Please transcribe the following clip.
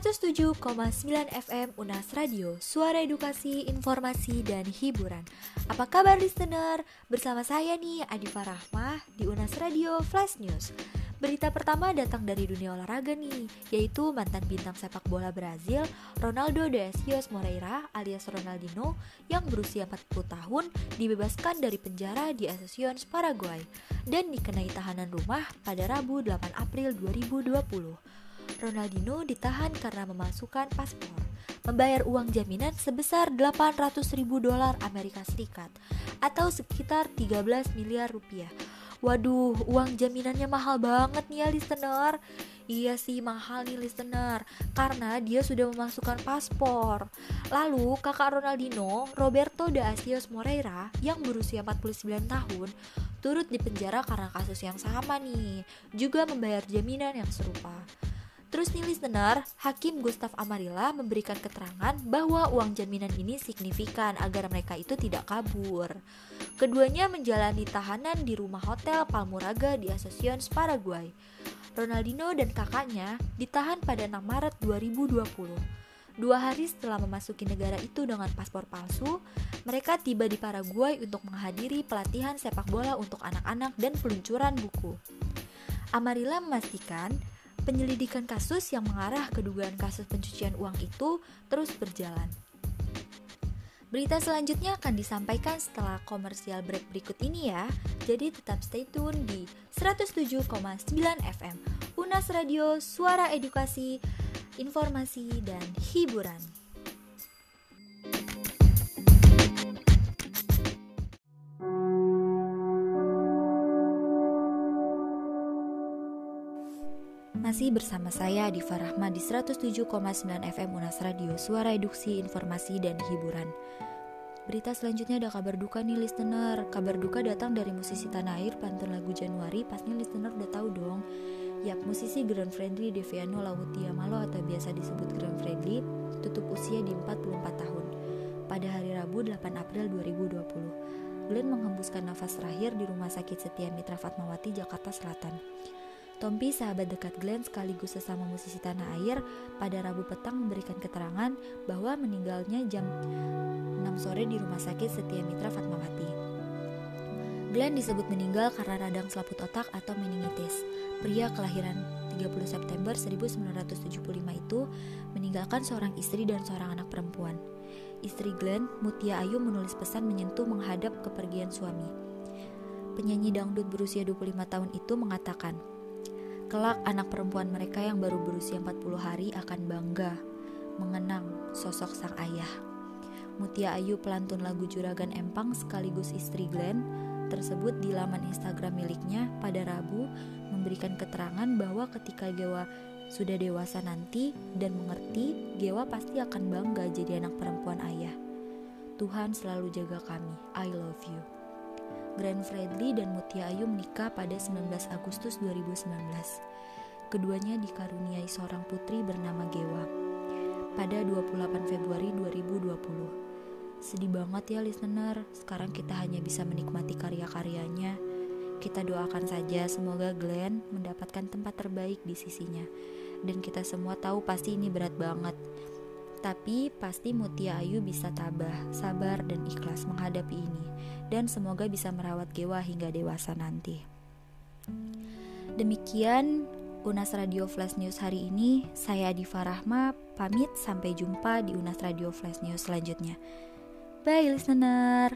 107,9 FM Unas Radio, suara edukasi, informasi, dan hiburan. Apa kabar listener? Bersama saya nih, Adifa Rahmah di Unas Radio Flash News. Berita pertama datang dari dunia olahraga nih, yaitu mantan bintang sepak bola Brazil, Ronaldo de Asios Moreira alias Ronaldinho yang berusia 40 tahun dibebaskan dari penjara di Asuncion, Paraguay dan dikenai tahanan rumah pada Rabu 8 April 2020. Ronaldinho ditahan karena memasukkan paspor, membayar uang jaminan sebesar 800 ribu dolar Amerika Serikat atau sekitar 13 miliar rupiah. Waduh, uang jaminannya mahal banget nih ya listener. Iya sih mahal nih listener. Karena dia sudah memasukkan paspor. Lalu kakak Ronaldinho, Roberto de Asios Moreira Yang berusia 49 tahun Turut dipenjara karena kasus yang sama nih. Juga membayar jaminan yang serupa Terus nih listener, Hakim Gustav Amarilla memberikan keterangan bahwa uang jaminan ini signifikan agar mereka itu tidak kabur. Keduanya menjalani tahanan di rumah hotel Palmuraga di Asuncion, Paraguay. Ronaldinho dan kakaknya ditahan pada 6 Maret 2020. Dua hari setelah memasuki negara itu dengan paspor palsu, mereka tiba di Paraguay untuk menghadiri pelatihan sepak bola untuk anak-anak dan peluncuran buku. Amarilla memastikan penyelidikan kasus yang mengarah ke dugaan kasus pencucian uang itu terus berjalan. Berita selanjutnya akan disampaikan setelah komersial break berikut ini ya. Jadi tetap stay tune di 107,9 FM Unas Radio, suara edukasi, informasi, dan hiburan. Masih bersama saya di Farahma di 107,9 FM Unas Radio, suara eduksi, informasi, dan hiburan. Berita selanjutnya ada kabar duka nih listener. Kabar duka datang dari musisi tanah air pantun lagu Januari. Pasti listener udah tahu dong. Yap, musisi Grand Friendly Deviano Lautia Malo atau biasa disebut Grand Friendly tutup usia di 44 tahun pada hari Rabu 8 April 2020. Glenn menghembuskan nafas terakhir di Rumah Sakit Setia Mitra Fatmawati, Jakarta Selatan. Tompi, sahabat dekat Glenn sekaligus sesama musisi tanah air, pada Rabu petang memberikan keterangan bahwa meninggalnya jam 6 sore di rumah sakit Setia Mitra Fatmawati. Glenn disebut meninggal karena radang selaput otak atau meningitis. Pria kelahiran 30 September 1975 itu meninggalkan seorang istri dan seorang anak perempuan. Istri Glenn, Mutia Ayu menulis pesan menyentuh menghadap kepergian suami. Penyanyi dangdut berusia 25 tahun itu mengatakan, Kelak anak perempuan mereka yang baru berusia 40 hari akan bangga mengenang sosok sang ayah. Mutia Ayu pelantun lagu Juragan Empang sekaligus istri Glenn tersebut di laman Instagram miliknya pada Rabu memberikan keterangan bahwa ketika Gewa sudah dewasa nanti dan mengerti, Gewa pasti akan bangga jadi anak perempuan ayah. Tuhan selalu jaga kami. I love you. Grand Fredly dan Mutia Ayu menikah pada 19 Agustus 2019. Keduanya dikaruniai seorang putri bernama Gewa pada 28 Februari 2020. Sedih banget ya listener, sekarang kita hanya bisa menikmati karya-karyanya. Kita doakan saja semoga Glenn mendapatkan tempat terbaik di sisinya. Dan kita semua tahu pasti ini berat banget. Tapi pasti Mutia Ayu bisa tabah, sabar, dan ikhlas menghadapi ini dan semoga bisa merawat Gewa hingga dewasa nanti. Demikian Unas Radio Flash News hari ini. Saya Diva Rahma, pamit sampai jumpa di Unas Radio Flash News selanjutnya. Bye listener.